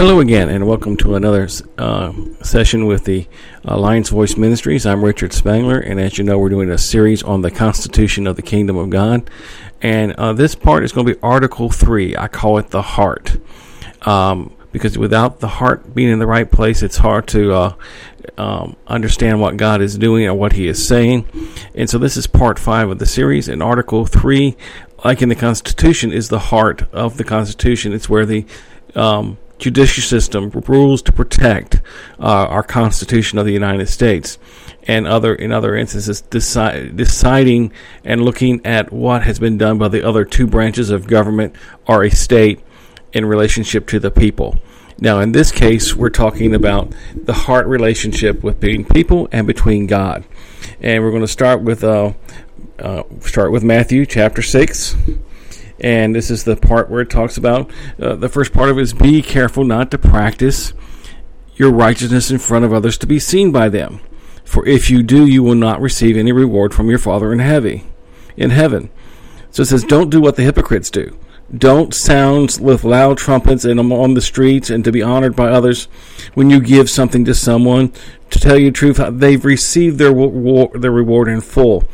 Hello again, and welcome to another uh, session with the Alliance Voice Ministries. I'm Richard Spangler, and as you know, we're doing a series on the Constitution of the Kingdom of God. And uh, this part is going to be Article 3. I call it the heart. Um, because without the heart being in the right place, it's hard to uh, um, understand what God is doing or what He is saying. And so, this is part five of the series. And Article 3, like in the Constitution, is the heart of the Constitution. It's where the um, judicial system rules to protect uh, our Constitution of the United States, and other in other instances deciding and looking at what has been done by the other two branches of government or a state in relationship to the people. Now, in this case, we're talking about the heart relationship between people and between God, and we're going to start with uh, uh, start with Matthew chapter six. And this is the part where it talks about uh, the first part of it is be careful not to practice your righteousness in front of others to be seen by them. For if you do, you will not receive any reward from your Father in heaven. In heaven. So it says, don't do what the hypocrites do. Don't sound with loud trumpets and on the streets and to be honored by others when you give something to someone. To tell you the truth, they've received their, their reward in full.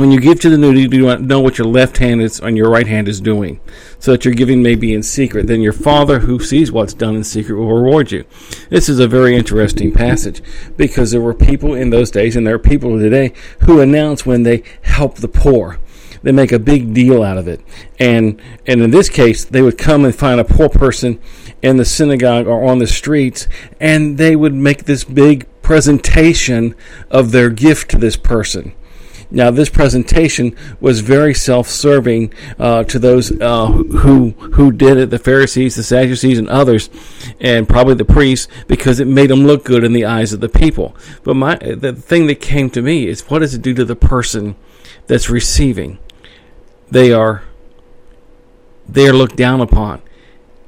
When you give to the needy, you do not know what your left hand is and your right hand is doing, so that your giving may be in secret. Then your Father, who sees what's done in secret, will reward you. This is a very interesting passage because there were people in those days, and there are people today who announce when they help the poor. They make a big deal out of it, and and in this case, they would come and find a poor person in the synagogue or on the streets, and they would make this big presentation of their gift to this person now, this presentation was very self-serving uh, to those uh, who who did it, the Pharisees, the Sadducees, and others, and probably the priests, because it made them look good in the eyes of the people. But my the thing that came to me is, what does it do to the person that's receiving? They are they are looked down upon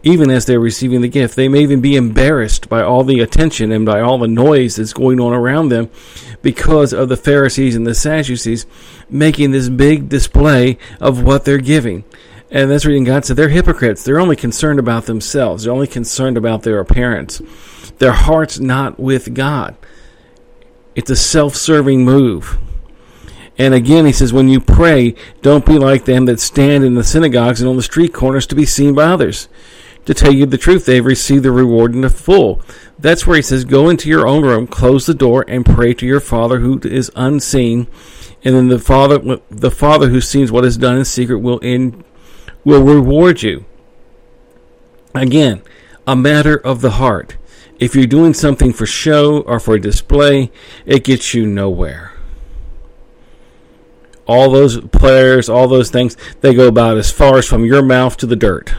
even as they're receiving the gift. They may even be embarrassed by all the attention and by all the noise that's going on around them because of the Pharisees and the Sadducees making this big display of what they're giving. And that's reading God said they're hypocrites. They're only concerned about themselves. They're only concerned about their appearance. Their heart's not with God. It's a self-serving move. And again, he says, when you pray, don't be like them that stand in the synagogues and on the street corners to be seen by others. To tell you the truth, they've received the reward in the full. That's where he says, Go into your own room, close the door, and pray to your Father who is unseen. And then the Father, the Father who sees what is done in secret, will in will reward you. Again, a matter of the heart. If you're doing something for show or for display, it gets you nowhere. All those players, all those things, they go about as far as from your mouth to the dirt.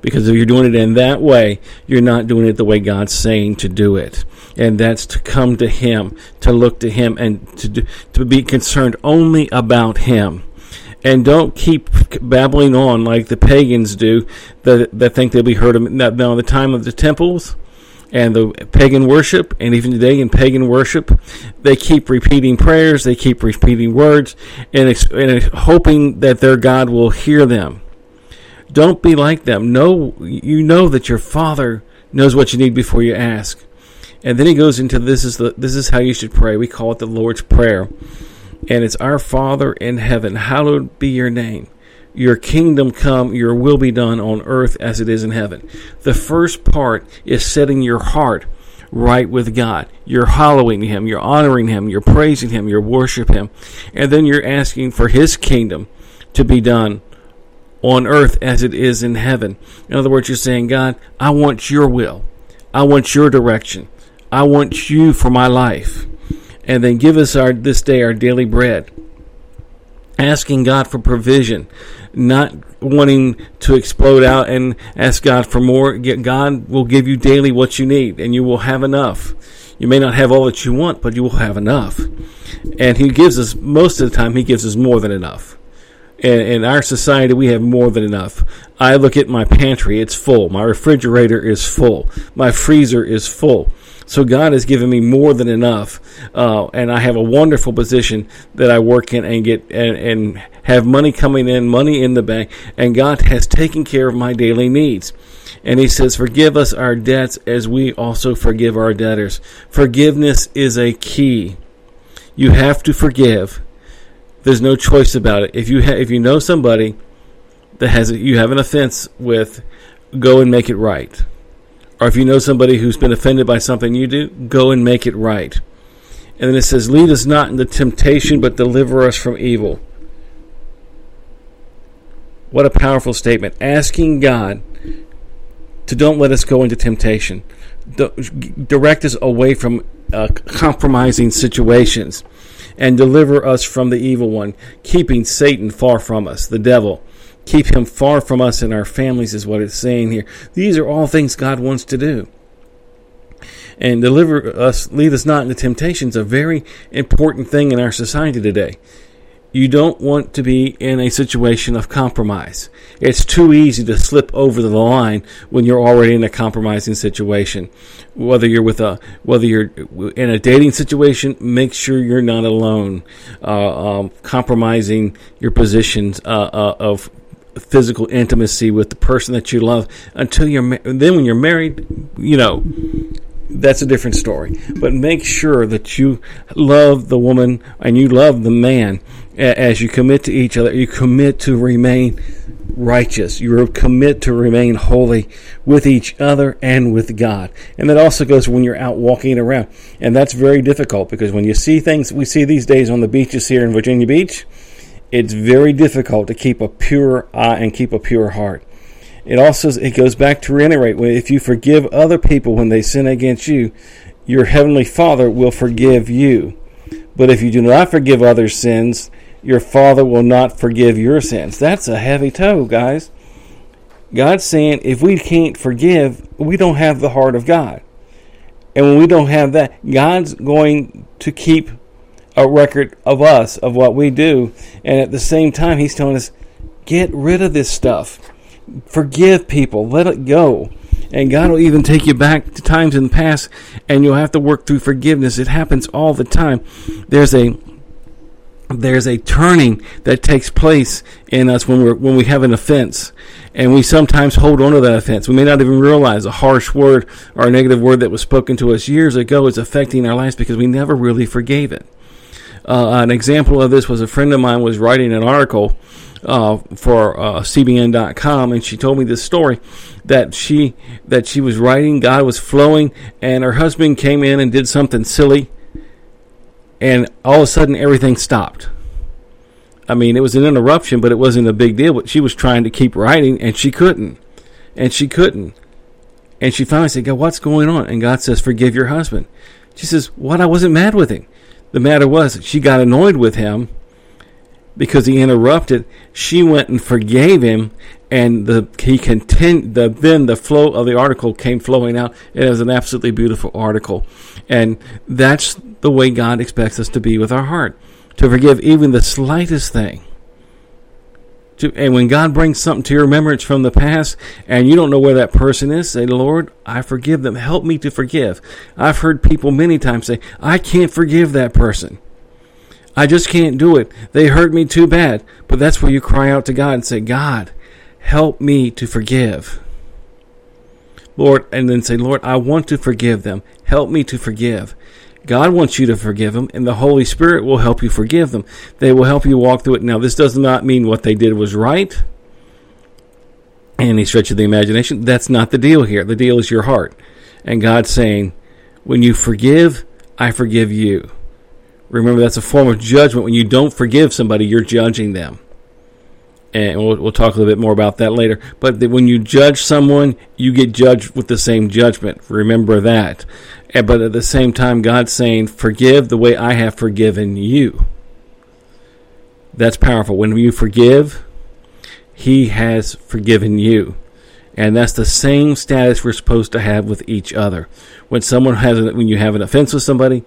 Because if you're doing it in that way, you're not doing it the way God's saying to do it. And that's to come to Him, to look to Him, and to, do, to be concerned only about Him. And don't keep babbling on like the pagans do that, that think they'll be heard of. Now, the time of the temples, and the pagan worship, and even today in pagan worship, they keep repeating prayers, they keep repeating words, and, and hoping that their God will hear them. Don't be like them. Know you know that your Father knows what you need before you ask. And then he goes into this is the this is how you should pray. We call it the Lord's Prayer. And it's our Father in heaven, hallowed be your name. Your kingdom come, your will be done on earth as it is in heaven. The first part is setting your heart right with God. You're hallowing Him, you're honoring Him, you're praising Him, you're worshiping Him. And then you're asking for His kingdom to be done on earth as it is in heaven. In other words, you're saying, God, I want your will. I want your direction. I want you for my life. And then give us our this day our daily bread. Asking God for provision, not wanting to explode out and ask God for more. God will give you daily what you need, and you will have enough. You may not have all that you want, but you will have enough. And He gives us, most of the time, He gives us more than enough. In, in our society, we have more than enough. I look at my pantry, it's full. My refrigerator is full. My freezer is full. So God has given me more than enough, uh, and I have a wonderful position that I work in and get and, and have money coming in, money in the bank, and God has taken care of my daily needs. And he says, Forgive us our debts as we also forgive our debtors. Forgiveness is a key. You have to forgive. There's no choice about it. If you ha- if you know somebody that has you have an offense with, go and make it right. Or if you know somebody who's been offended by something you do, go and make it right. And then it says, Lead us not into temptation, but deliver us from evil. What a powerful statement. Asking God to don't let us go into temptation, direct us away from uh, compromising situations, and deliver us from the evil one, keeping Satan far from us, the devil. Keep him far from us and our families, is what it's saying here. These are all things God wants to do and deliver us, lead us not into temptation is a very important thing in our society today. You don't want to be in a situation of compromise. It's too easy to slip over the line when you're already in a compromising situation. Whether you're with a, whether you're in a dating situation, make sure you're not alone. Uh, um, compromising your positions uh, uh, of physical intimacy with the person that you love until you're then when you're married, you know, that's a different story. But make sure that you love the woman and you love the man as you commit to each other. You commit to remain righteous. You commit to remain holy with each other and with God. And that also goes when you're out walking around. And that's very difficult because when you see things we see these days on the beaches here in Virginia Beach, it's very difficult to keep a pure eye and keep a pure heart. It also it goes back to reiterate if you forgive other people when they sin against you, your heavenly Father will forgive you. But if you do not forgive others' sins, your Father will not forgive your sins. That's a heavy toe, guys. God's saying if we can't forgive, we don't have the heart of God. And when we don't have that, God's going to keep a record of us, of what we do. And at the same time, He's telling us, get rid of this stuff forgive people, let it go. And God will even take you back to times in the past and you'll have to work through forgiveness. It happens all the time. There's a there's a turning that takes place in us when we when we have an offense, and we sometimes hold on to that offense. We may not even realize a harsh word or a negative word that was spoken to us years ago is affecting our lives because we never really forgave it. Uh, an example of this was a friend of mine was writing an article uh, for uh, CBN.com, and she told me this story that she that she was writing, God was flowing, and her husband came in and did something silly, and all of a sudden everything stopped. I mean, it was an interruption, but it wasn't a big deal. But she was trying to keep writing, and she couldn't, and she couldn't, and she finally said, "God, what's going on?" And God says, "Forgive your husband." She says, "What? I wasn't mad with him." The matter was, she got annoyed with him because he interrupted, she went and forgave him, and the he continued. The, then the flow of the article came flowing out. It was an absolutely beautiful article, and that's the way God expects us to be with our heart, to forgive even the slightest thing. To, and when God brings something to your remembrance from the past, and you don't know where that person is, say, "Lord, I forgive them. Help me to forgive." I've heard people many times say, "I can't forgive that person." I just can't do it. They hurt me too bad. But that's where you cry out to God and say, God, help me to forgive. Lord, and then say, Lord, I want to forgive them. Help me to forgive. God wants you to forgive them, and the Holy Spirit will help you forgive them. They will help you walk through it. Now, this does not mean what they did was right. Any stretch of the imagination. That's not the deal here. The deal is your heart. And God's saying, when you forgive, I forgive you. Remember, that's a form of judgment. When you don't forgive somebody, you're judging them. And we'll, we'll talk a little bit more about that later. But when you judge someone, you get judged with the same judgment. Remember that. But at the same time, God's saying, Forgive the way I have forgiven you. That's powerful. When you forgive, He has forgiven you. And that's the same status we're supposed to have with each other. When someone has, when you have an offense with somebody,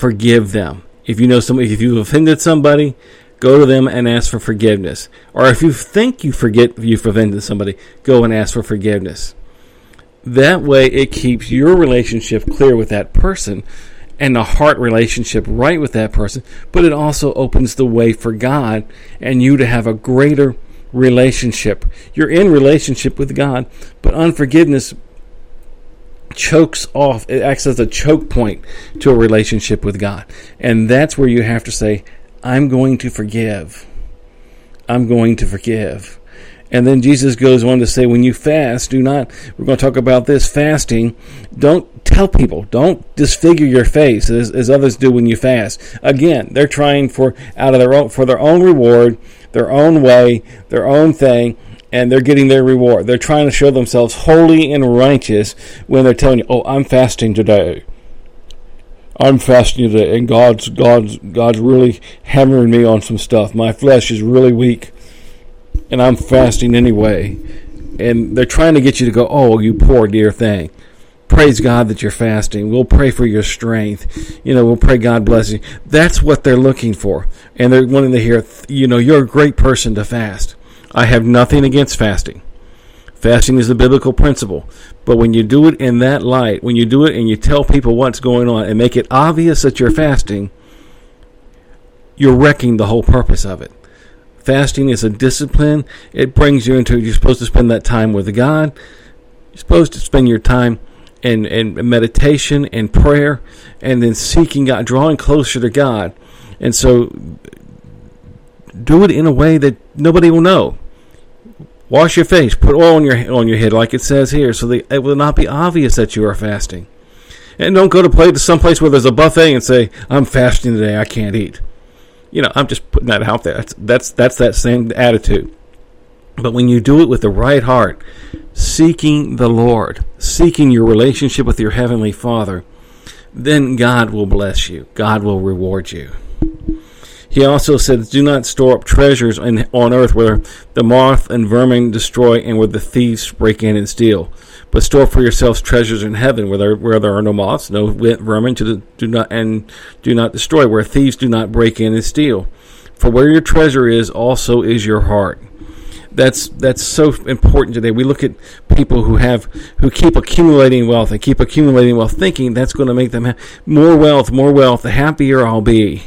forgive them. If you know somebody, if you've offended somebody, go to them and ask for forgiveness. Or if you think you forget you've offended somebody, go and ask for forgiveness. That way, it keeps your relationship clear with that person and the heart relationship right with that person, but it also opens the way for God and you to have a greater relationship. You're in relationship with God, but unforgiveness chokes off, it acts as a choke point to a relationship with God. And that's where you have to say, I'm going to forgive. I'm going to forgive. And then Jesus goes on to say, when you fast, do not, we're going to talk about this fasting. Don't tell people, don't disfigure your face as, as others do when you fast. Again, they're trying for, out of their own, for their own reward, their own way, their own thing, and they're getting their reward. They're trying to show themselves holy and righteous when they're telling you, oh, I'm fasting today. I'm fasting today, and God's God's God's really hammering me on some stuff. My flesh is really weak and I'm fasting anyway. And they're trying to get you to go, oh, you poor dear thing. Praise God that you're fasting. We'll pray for your strength. You know, we'll pray God bless you. That's what they're looking for. And they're wanting to hear, you know, you're a great person to fast. I have nothing against fasting. Fasting is a biblical principle. But when you do it in that light, when you do it and you tell people what's going on and make it obvious that you're fasting, you're wrecking the whole purpose of it. Fasting is a discipline. It brings you into, you're supposed to spend that time with God. You're supposed to spend your time in, in meditation and prayer and then seeking God, drawing closer to God. And so do it in a way that nobody will know. Wash your face, put oil on your on your head, like it says here, so that it will not be obvious that you are fasting. And don't go to play to some place where there's a buffet and say, "I'm fasting today. I can't eat." you know, I'm just putting that out there. That's that's that's that same attitude. But when you do it with the right heart, seeking the Lord, seeking your relationship with your heavenly Father, then God will bless you. God will reward you. He also said, Do not store up treasures in, on earth where the moth and vermin destroy and where the thieves break in and steal. But store for yourselves treasures in heaven where there, where there are no moths, no vermin to do not, and do not destroy, where thieves do not break in and steal. For where your treasure is, also is your heart that's that's so important today. We look at people who have who keep accumulating wealth and keep accumulating wealth, thinking that's going to make them have more wealth, more wealth. The happier I'll be.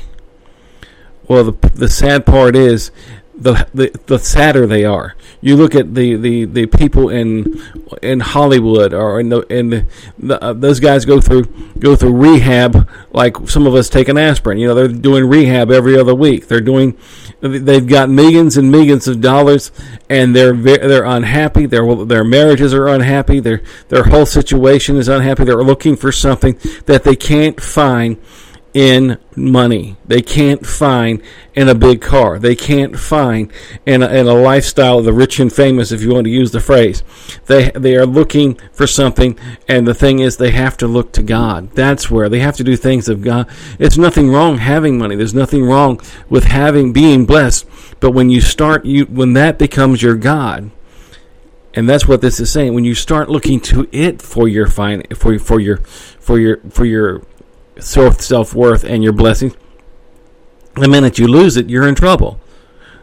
Well, the, the sad part is the, the the sadder they are. You look at the, the, the people in in Hollywood or in the in the, the uh, those guys go through go through rehab like some of us take an aspirin. You know, they're doing rehab every other week. They're doing they've got millions and millions of dollars and they're they're unhappy. Their their marriages are unhappy. Their their whole situation is unhappy. They're looking for something that they can't find in money. They can't find in a big car. They can't find in a, in a lifestyle of the rich and famous, if you want to use the phrase. They they are looking for something, and the thing is, they have to look to God. That's where they have to do things of God. It's nothing wrong having money. There's nothing wrong with having being blessed. But when you start, you when that becomes your God. And that's what this is saying. When you start looking to it for your fine, for for your for your for your self worth and your blessings. The minute you lose it, you're in trouble.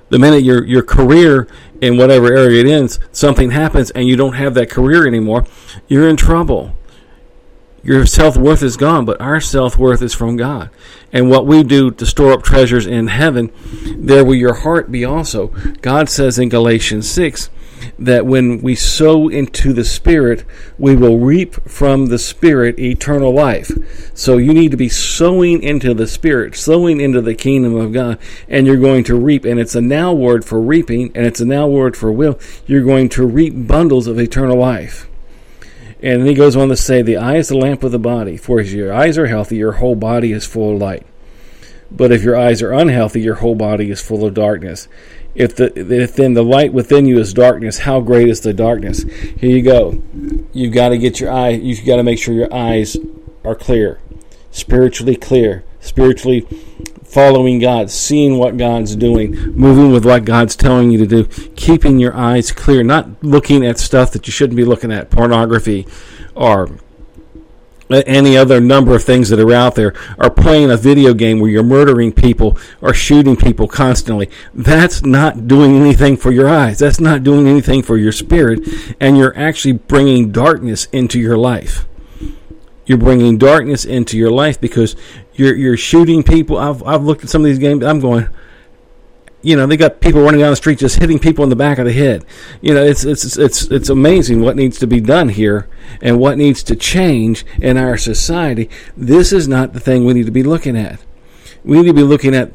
The minute your your career in whatever area it is, something happens and you don't have that career anymore, you're in trouble. Your self worth is gone, but our self worth is from God. And what we do to store up treasures in heaven, there will your heart be also. God says in Galatians 6 that when we sow into the Spirit, we will reap from the Spirit eternal life. So you need to be sowing into the Spirit, sowing into the kingdom of God, and you're going to reap. And it's a now word for reaping, and it's a now word for will. You're going to reap bundles of eternal life. And then he goes on to say, The eye is the lamp of the body. For if your eyes are healthy, your whole body is full of light. But if your eyes are unhealthy, your whole body is full of darkness. If the if then the light within you is darkness, how great is the darkness? Here you go. You've got to get your eye. You've got to make sure your eyes are clear, spiritually clear, spiritually following God, seeing what God's doing, moving with what God's telling you to do, keeping your eyes clear, not looking at stuff that you shouldn't be looking at, pornography or any other number of things that are out there are playing a video game where you're murdering people or shooting people constantly. That's not doing anything for your eyes. That's not doing anything for your spirit. And you're actually bringing darkness into your life. You're bringing darkness into your life because you're, you're shooting people. I've, I've looked at some of these games. I'm going, you know, they got people running down the street just hitting people in the back of the head. You know, it's it's it's it's amazing what needs to be done here and what needs to change in our society. This is not the thing we need to be looking at. We need to be looking at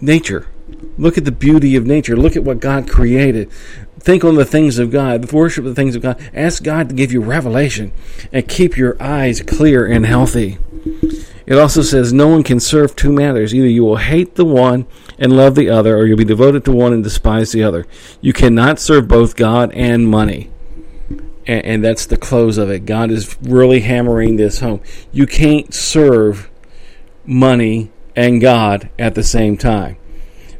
nature. Look at the beauty of nature. Look at what God created. Think on the things of God. Worship the things of God. Ask God to give you revelation and keep your eyes clear and healthy. It also says no one can serve two masters. Either you will hate the one and love the other, or you'll be devoted to one and despise the other. You cannot serve both God and money. And, and that's the close of it. God is really hammering this home. You can't serve money and God at the same time.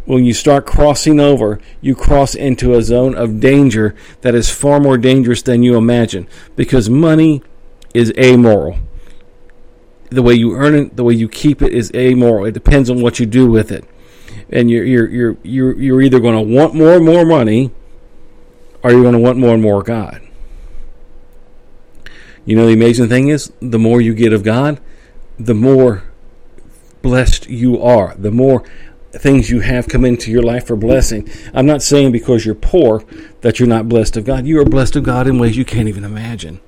When you start crossing over, you cross into a zone of danger that is far more dangerous than you imagine because money is amoral the way you earn it, the way you keep it is amoral. It depends on what you do with it. And you're you're you're you're, you're either going to want more and more money or you're going to want more and more God. You know the amazing thing is the more you get of God, the more blessed you are. The more things you have come into your life for blessing. I'm not saying because you're poor that you're not blessed of God. You are blessed of God in ways you can't even imagine.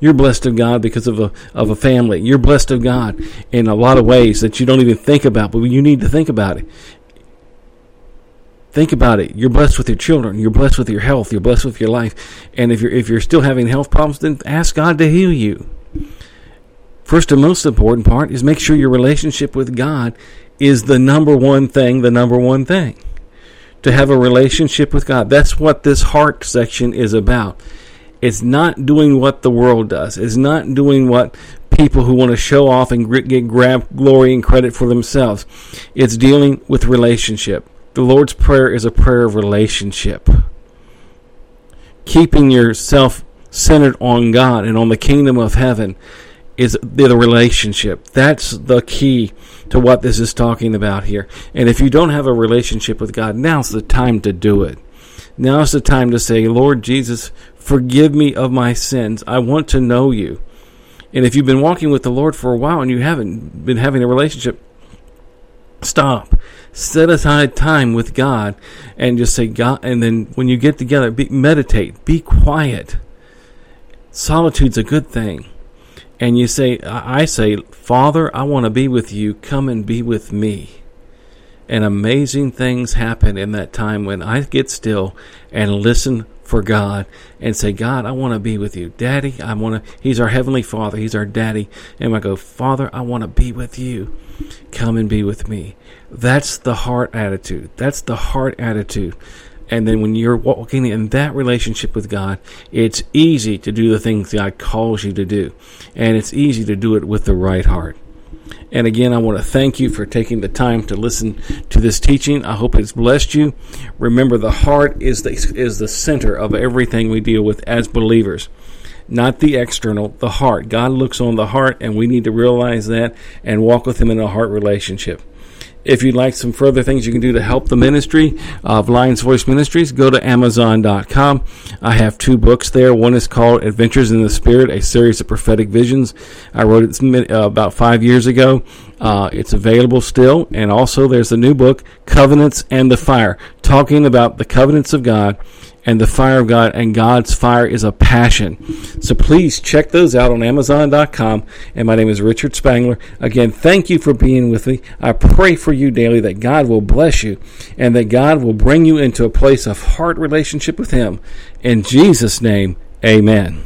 You're blessed of God because of a of a family. You're blessed of God in a lot of ways that you don't even think about, but you need to think about it. Think about it. You're blessed with your children. You're blessed with your health. You're blessed with your life. And if you're if you're still having health problems, then ask God to heal you. First and most important part is make sure your relationship with God is the number one thing, the number one thing. To have a relationship with God. That's what this heart section is about. It's not doing what the world does. It's not doing what people who want to show off and get grab glory and credit for themselves. It's dealing with relationship. The Lord's Prayer is a prayer of relationship. Keeping yourself centered on God and on the kingdom of heaven is the relationship. That's the key to what this is talking about here. And if you don't have a relationship with God, now's the time to do it. Now's the time to say, Lord Jesus, forgive me of my sins. I want to know you. And if you've been walking with the Lord for a while and you haven't been having a relationship, stop. Set aside time with God and just say, God, and then when you get together, be, meditate, be quiet. Solitude's a good thing. And you say, I say, Father, I want to be with you. Come and be with me and amazing things happen in that time when I get still and listen for God and say, God, I want to be with you. Daddy, I want to, He's our Heavenly Father. He's our Daddy. And I go, Father, I want to be with you. Come and be with me. That's the heart attitude. That's the heart attitude. And then when you're walking in that relationship with God, it's easy to do the things God calls you to do. And it's easy to do it with the right heart. And again, I want to thank you for taking the time to listen to this teaching. I hope it's blessed you. Remember, the heart is the, is the center of everything we deal with as believers, not the external, the heart. God looks on the heart, and we need to realize that and walk with Him in a heart relationship. If you'd like some further things you can do to help the ministry of Lions Voice Ministries, go to Amazon.com. I have two books there. One is called Adventures in the Spirit, a series of prophetic visions. I wrote it uh, about five years ago. Uh, it's available still. And also, there's a new book, Covenants and the Fire, talking about the covenants of God and the fire of God, and God's fire is a passion. So please check those out on Amazon.com. And my name is Richard Spangler. Again, thank you for being with me. I pray for you daily that God will bless you and that God will bring you into a place of heart relationship with Him. In Jesus' name, amen.